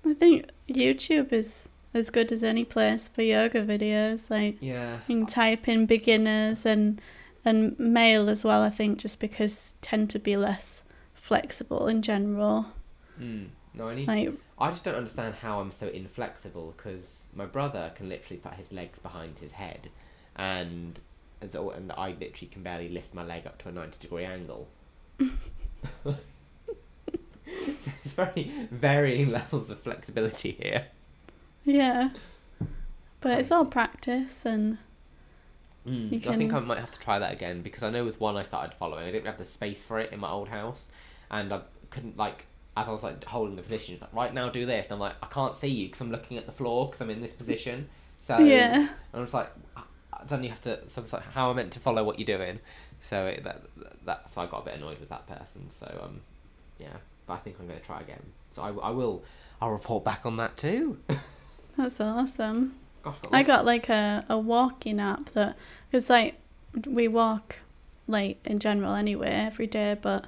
Speaker 2: I think YouTube is as good as any place for yoga videos. Like
Speaker 1: Yeah.
Speaker 2: you can type in beginners and and male as well. I think just because tend to be less flexible in general.
Speaker 1: Mm. No, I need.
Speaker 2: Like
Speaker 1: I just don't understand how I'm so inflexible because my brother can literally put his legs behind his head, and and so and I literally can barely lift my leg up to a ninety degree angle. <laughs> <laughs> so it's very varying <laughs> levels of flexibility here.
Speaker 2: Yeah. But it's all practice and
Speaker 1: Mm,
Speaker 2: You
Speaker 1: I think I might have to try that again because I know with one I started following, I didn't have the space for it in my old house, and I couldn't like as I was like holding the position. It's like right now do this, and I'm like I can't see you because I'm looking at the floor because I'm in this position. So <laughs>
Speaker 2: yeah.
Speaker 1: and I was like, I- then you have to. So it's like how am I meant to follow what you're doing? So it, that that so I got a bit annoyed with that person. So um, yeah, but I think I'm going to try again. So I, I will. I'll report back on that too. <laughs>
Speaker 2: That's awesome.
Speaker 1: Gosh, got
Speaker 2: I got like a, a walking app that because like we walk like in general anyway every day, but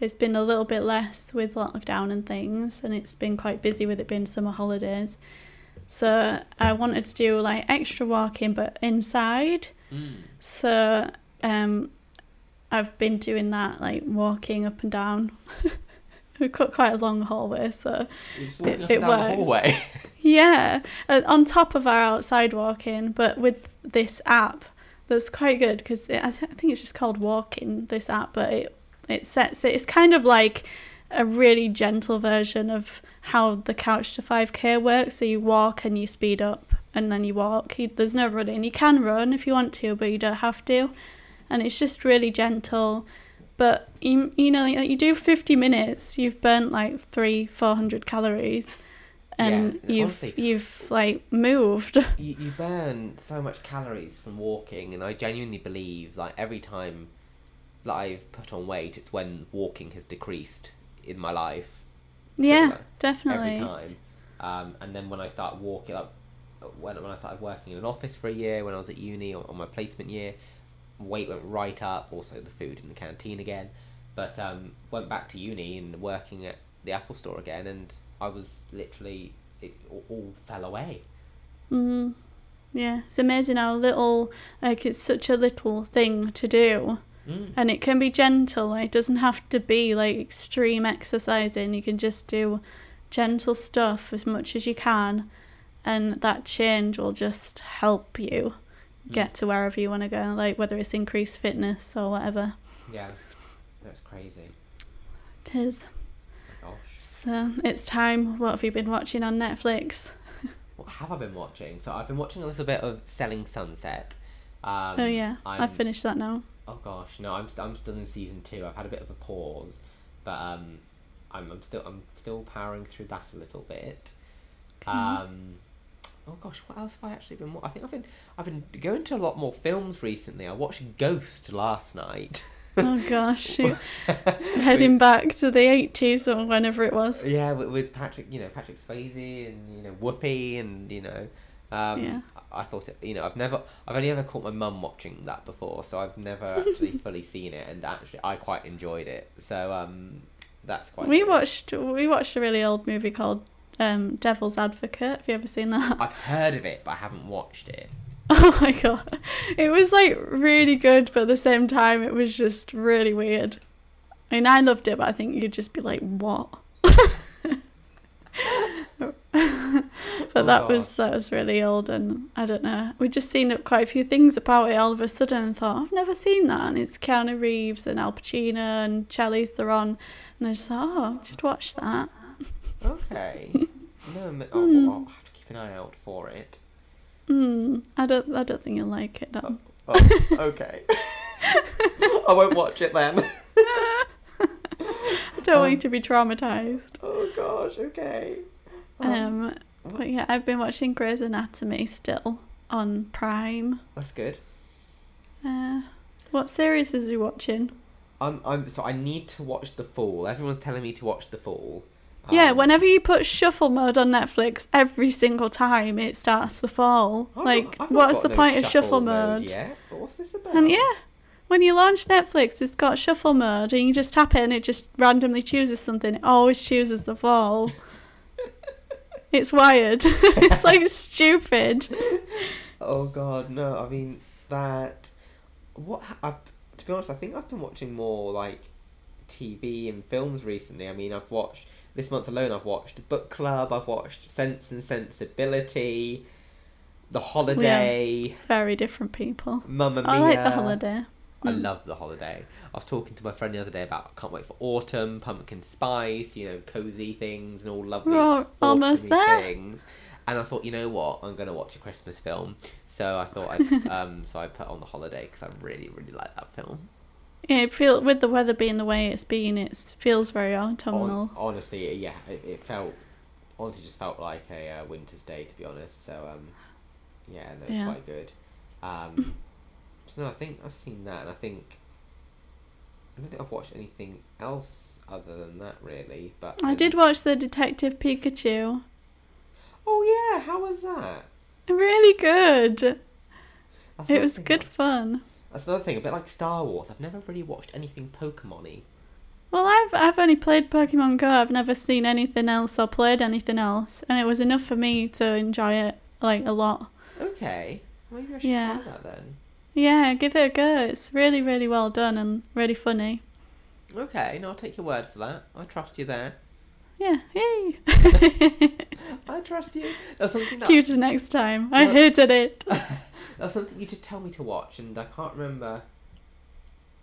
Speaker 2: it's been a little bit less with lockdown and things, and it's been quite busy with it being summer holidays. So I wanted to do like extra walking, but inside.
Speaker 1: Mm.
Speaker 2: So um, I've been doing that, like walking up and down. <laughs> <laughs> We've got quite a long hallway, so
Speaker 1: You're just walking
Speaker 2: It- it works.
Speaker 1: hallway. <laughs>
Speaker 2: yeah, uh, on top of our outside walking, but with this app, that's quite good because I, th- I think it's just called Walking. This app, but it it sets it. It's kind of like a really gentle version of how the Couch to Five K works. So you walk and you speed up, and then you walk. You, there's no running. You can run if you want to, but you don't have to. And it's just really gentle. But you, you know, you do 50 minutes, you've burnt like three, 400 calories and
Speaker 1: Yeah,
Speaker 2: you've
Speaker 1: honestly.
Speaker 2: you've like moved. <laughs>
Speaker 1: you, you burn so much calories from walking and i genuinely believe like every time that i've put on weight it's when walking has decreased in my life
Speaker 2: yeah, definitely.
Speaker 1: every time um, and then when i start walking like when, when i started working in an office for a year when i was at uni on, on my placement year weight went right up also the food in the canteen again but um, went back to uni and working at the apple store again and i was literally it all, fell away
Speaker 2: Mm, yeah, it's amazing how little like it's such a little thing to do,
Speaker 1: mm.
Speaker 2: and it can be gentle. Like, it doesn't have to be like extreme exercising. You can just do gentle stuff as much as you can, and that change will just help you get to wherever you want to go. Like whether it's increased fitness or whatever.
Speaker 1: Yeah, that's crazy.
Speaker 2: It is. So it's time. What have you been watching on Netflix? <laughs>
Speaker 1: what have I been watching? So I've been watching a little bit of Selling Sunset. Um,
Speaker 2: oh yeah,
Speaker 1: I'm,
Speaker 2: I've finished that now.
Speaker 1: Oh gosh, no, I'm st- I'm still in season two. I've had a bit of a pause, but um, I'm I'm still I'm still powering through that a little bit. Um, oh gosh, what else have I actually been? wa- I think I've been I've been going to a lot more films recently. I watched Ghost last night. <laughs>
Speaker 2: Oh gosh, <laughs> heading back to the eighties or whenever it was.
Speaker 1: Yeah, with, with Patrick, you know, Patrick Swayze and you know Whoopi and you know, um,
Speaker 2: Yeah.
Speaker 1: I I thought it. You know, I've never, I've only ever caught my mum watching that before, so I've never <laughs> actually fully seen it, and actually I quite enjoyed it. So um, that's quite.
Speaker 2: We
Speaker 1: good.
Speaker 2: watched we watched a really old movie called um, Devil's Advocate. Have you ever seen that?
Speaker 1: I've heard of it, but I haven't watched it. <laughs>
Speaker 2: Oh my god, it was like really good, but at the same time, it was just really weird. I mean, I loved it, but I think you'd just be like, "What?" <laughs> but
Speaker 1: Oh,
Speaker 2: that was that was really old, and I don't know. We'd just seen up quite a few things about it all of a sudden, and thought, "I've never seen that." And it's Keanu Reeves and Al Pacino and Charlize Theron, and I just thought, "Oh, I should watch that."
Speaker 1: Okay. <laughs> no, m- I'll,
Speaker 2: Hmm.
Speaker 1: I'll have to keep an eye out for it.
Speaker 2: Hmm. I don't. I don't think you'll like it. Dan.
Speaker 1: Oh, <laughs> okay. I won't watch it then. <laughs>
Speaker 2: I don't want you
Speaker 1: Um,
Speaker 2: to be traumatized.
Speaker 1: Oh gosh. Okay.
Speaker 2: Um, but yeah, I've been watching Grey's Anatomy still on Prime.
Speaker 1: That's good.
Speaker 2: Uh, what series is he watching?
Speaker 1: I'm, I'm so I need to watch The Fall. Everyone's telling me to watch The Fall.
Speaker 2: Yeah,
Speaker 1: Um,
Speaker 2: whenever you put shuffle mode on Netflix, every single time it starts to fall.
Speaker 1: I've
Speaker 2: like,
Speaker 1: not
Speaker 2: what's the
Speaker 1: no
Speaker 2: point of shuffle mode?
Speaker 1: yet, but what's this about?
Speaker 2: And yeah, when you launch Netflix, it's got shuffle mode, and you just tap it, and it just randomly chooses something. It always chooses the fall. <laughs> it's wired. <laughs> it's like stupid.
Speaker 1: Oh god, no. I mean that. What I've, to be honest, I think I've been watching more like TV and films recently. I mean, I've watched this month alone. I've watched Book Club. I've watched Sense and Sensibility. The Holiday,
Speaker 2: Very different people.
Speaker 1: Mamma Mia.
Speaker 2: I like the holiday.
Speaker 1: I
Speaker 2: Mm.
Speaker 1: love the holiday. I was talking to my friend the other day about I can't wait for autumn, pumpkin spice, you know, cozy things and all lovely
Speaker 2: We're al- almost there.
Speaker 1: things. And I thought, you know what, I'm gonna watch a Christmas film. So I thought, I <laughs> um, so I put on the holiday because I really, really like that film.
Speaker 2: Yeah, it feel with the weather being the way it's been, it feels very autumnal.
Speaker 1: honestly, yeah, it, it felt honestly just felt like a uh, winter's day to be honest. So um, yeah, no, it's
Speaker 2: Yeah.
Speaker 1: quite good. Um, <laughs> so no, I think I've seen that, and I think I don't think I've watched anything else other than that really. But
Speaker 2: I
Speaker 1: um,
Speaker 2: did watch the Detective Pikachu.
Speaker 1: Oh yeah, how was that?
Speaker 2: Really good.
Speaker 1: That's
Speaker 2: It was good fun.
Speaker 1: That's another thing, a bit like Star Wars. I've never really watched anything Pokemon-y.
Speaker 2: Well, I've I've only played Pokemon Go. I've never seen anything else or played anything else, and it was enough for me to enjoy it like a lot.
Speaker 1: Okay, maybe I should
Speaker 2: Yeah.
Speaker 1: try that then.
Speaker 2: Yeah, give it a go. It's really really well done and really funny.
Speaker 1: Okay, no, I'll take your word for that. I trust you there.
Speaker 2: Yeah, yay. <laughs> <laughs>
Speaker 1: I trust you. That's something that
Speaker 2: to next time. I hated it. <laughs>
Speaker 1: That's something you did tell me to watch, and I can't remember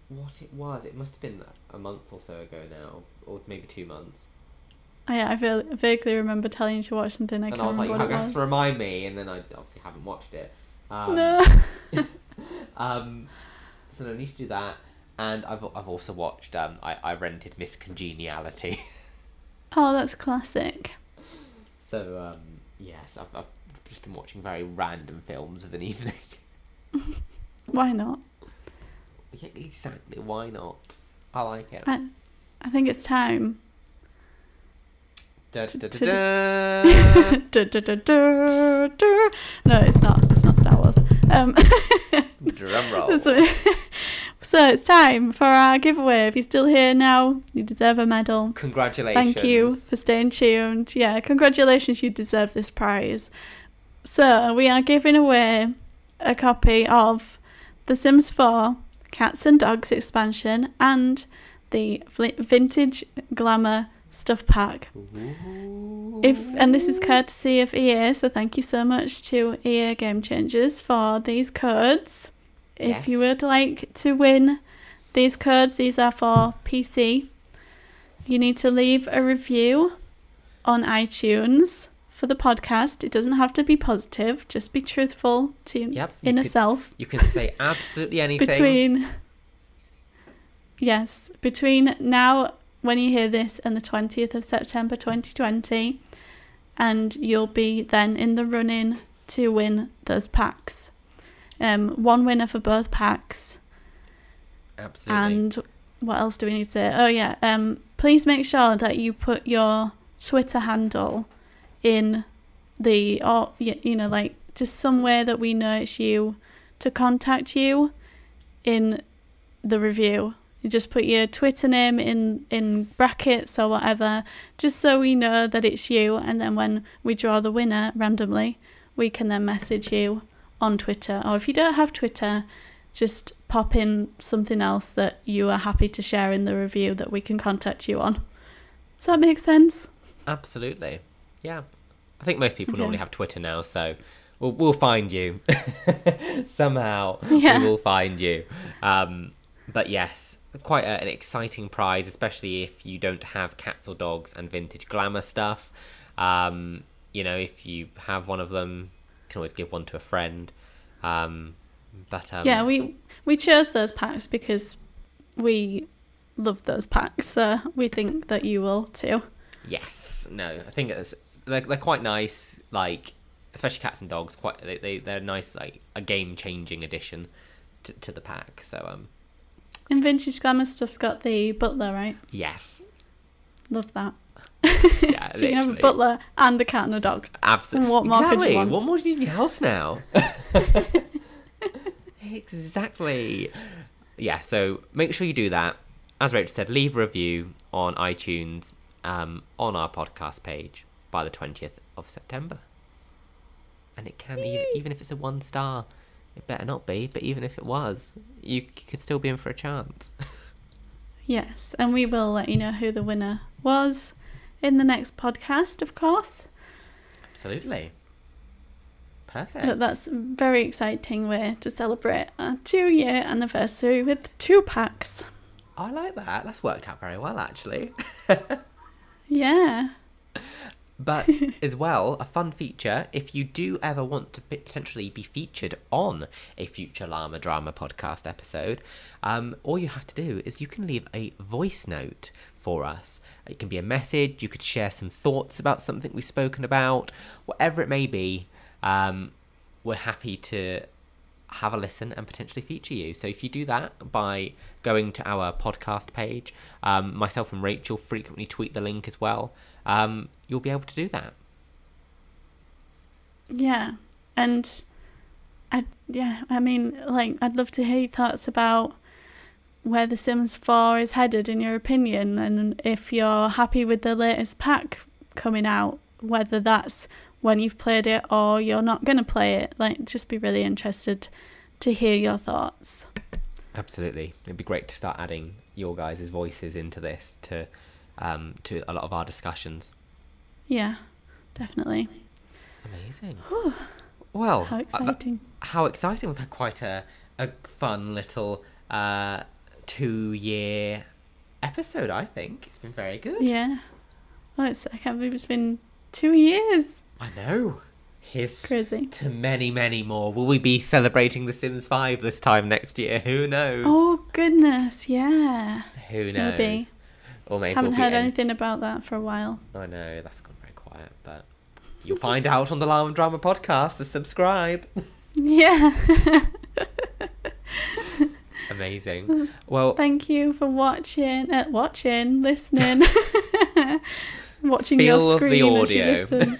Speaker 1: what it was. It must have been a month or so ago now, or maybe two months.
Speaker 2: Oh, yeah, I feel, vaguely remember telling you to watch something. I
Speaker 1: and
Speaker 2: can't
Speaker 1: I was like,
Speaker 2: remember
Speaker 1: you're going
Speaker 2: what
Speaker 1: to
Speaker 2: it
Speaker 1: have
Speaker 2: was.
Speaker 1: to remind me, and then I obviously haven't watched it. Um,
Speaker 2: no. <laughs>
Speaker 1: um, so I need to do that. And I've, I've also watched, um, I, I rented Miss Congeniality. <laughs>
Speaker 2: Oh, that's classic.
Speaker 1: so, um, yes, I've, I've just been watching very random films of an <laughs> evening.
Speaker 2: Why not?
Speaker 1: yeah, exactly, why not? I like it.
Speaker 2: I, I think it's time.
Speaker 1: Da, da, da.
Speaker 2: No, it's not. It's not Star Wars. Um, <laughs>
Speaker 1: Drum roll.
Speaker 2: so, <laughs> so it's time for our giveaway. If you're still here now, you deserve a medal.
Speaker 1: Congratulations.
Speaker 2: Thank you for staying tuned. Yeah, congratulations, you deserve this prize. So, we are giving away a copy of The Sims 4 Cats and Dogs expansion and the Vintage Glamour Stuff Pack. If and this is courtesy of EA, so thank you so much to EA Game Changers for these codes. If you would like to win these codes, these are for PC. You need to leave a review on iTunes for the podcast. It doesn't have to be positive, just be truthful to
Speaker 1: Yep, you
Speaker 2: inner
Speaker 1: could-
Speaker 2: self.
Speaker 1: You can say absolutely anything.
Speaker 2: Between Yes, between now when you hear this and the 20th of September 2020 and you'll be then in the running to win those packs. Um one winner for both packs.
Speaker 1: Absolutely.
Speaker 2: And what else do we need to say? Oh yeah, um, please make sure that you put your Twitter handle in the oh, or you know like just somewhere that we know it's you to contact you in the review. You just put your Twitter name in in brackets or whatever, just so we know that it's you. And then when we draw the winner randomly, we can then message you on Twitter. Or if you don't have Twitter, just pop in something else that you are happy to share in the review that we can contact you on. Does that make sense?
Speaker 1: Absolutely. Yeah. I think most people
Speaker 2: Okay.
Speaker 1: normally have Twitter now, so we'll we'll find you <laughs> somehow.
Speaker 2: Yeah.
Speaker 1: We will find you. Um, but yes, quite a, an exciting prize, especially if you don't have cats or dogs and vintage glamour stuff. Um, you know, if you have one of them, you can always give one to a friend. Um, but um,
Speaker 2: yeah, we we chose those packs because we love those packs, so we think that you will too.
Speaker 1: Yes, no, I think it's they're, they're quite nice. Like especially cats and dogs, quite they, they they're nice. Like a game changing addition to, to the pack. So um,
Speaker 2: And vintage glamour stuff's got the butler, right?
Speaker 1: yes,
Speaker 2: Love that.
Speaker 1: yeah, <laughs>
Speaker 2: So you can have a butler and a cat and a dog.
Speaker 1: Absolutely.
Speaker 2: What more could you want?
Speaker 1: What more do you need in your house now? <laughs> exactly. Yeah. So make sure you do that. As Rachel said, leave a review on iTunes um, on our podcast page by the twentieth of September. And it can even even if it's a one star, it better not be. But even if it was, you could still be in for a chance. <laughs>
Speaker 2: Yes, and we will let you know who the winner was in the next podcast, of course.
Speaker 1: Absolutely. Perfect.
Speaker 2: But that's very exciting way to celebrate our two year anniversary with two packs.
Speaker 1: I like that. That's worked out very well, actually. <laughs>
Speaker 2: Yeah.
Speaker 1: But <laughs> as well, a fun feature if you do ever want to potentially be featured on a future Llama Drama podcast episode, um, all you have to do is you can leave a voice note for us. It can be a message, you could share some thoughts about something we've spoken about, whatever it may be. Um, we're happy to have a listen and potentially feature you. So if you do that by going to our podcast page, um, myself and Rachel frequently tweet the link as well. Um, you'll be able to do that.
Speaker 2: Yeah. And I yeah, I mean like I'd love to hear your thoughts about where The Sims 4 is headed in your opinion and if you're happy with the latest pack coming out, whether that's when you've played it or you're not going to play it. Like just be really interested to hear your thoughts.
Speaker 1: Absolutely, it'd be great to start adding your guys' voices into this to um, to a lot of our discussions.
Speaker 2: Yeah, definitely.
Speaker 1: Amazing. well,
Speaker 2: How
Speaker 1: uh,
Speaker 2: exciting.
Speaker 1: how exciting! We've had quite a a fun little uh, two year episode. I think it's been very good.
Speaker 2: Yeah. Oh, it's, I can't believe it's been two years.
Speaker 1: I know. Here's
Speaker 2: Crazy.
Speaker 1: to many, many more. Will we be celebrating The Sims 5 this time next year? Who knows?
Speaker 2: Oh, goodness. Yeah.
Speaker 1: Who knows?
Speaker 2: Maybe.
Speaker 1: Or maybe
Speaker 2: Haven't
Speaker 1: we'll
Speaker 2: heard anything about that for a while.
Speaker 1: I know, that's gone very quiet, but you'll find out on the Llama Drama podcast, so subscribe. <laughs>
Speaker 2: Yeah. <laughs>
Speaker 1: Amazing. <laughs> Well,
Speaker 2: Thank you for watching, uh, watching, listening, <laughs> watching
Speaker 1: Feel
Speaker 2: your
Speaker 1: the
Speaker 2: screen as you
Speaker 1: audio.
Speaker 2: listen.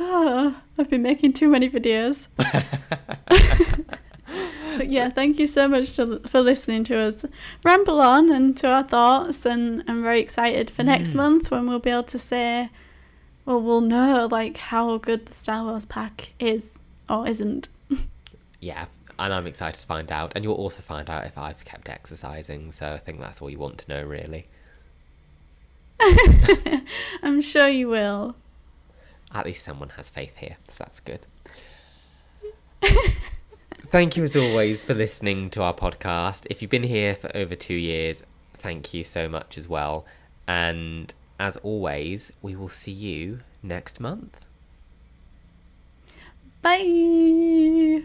Speaker 2: oh, <laughs> <laughs> I've been making too many videos. but yeah, thank you so much to, for listening to us ramble on and to our thoughts. And I'm very excited for next
Speaker 1: Mm.
Speaker 2: month when we'll be able to say, well, we'll know like how good the Star Wars pack is or isn't.
Speaker 1: yeah, and I'm excited to find out. And you'll also find out if I've kept exercising, so I think that's all you want to know, really. <laughs>
Speaker 2: I'm sure you will.
Speaker 1: At least someone has faith here, so that's good. <laughs> thank you as always for listening to our podcast. If you've been here for over two years, thank you so much as well. And as always, we will see you next month.
Speaker 2: Bye.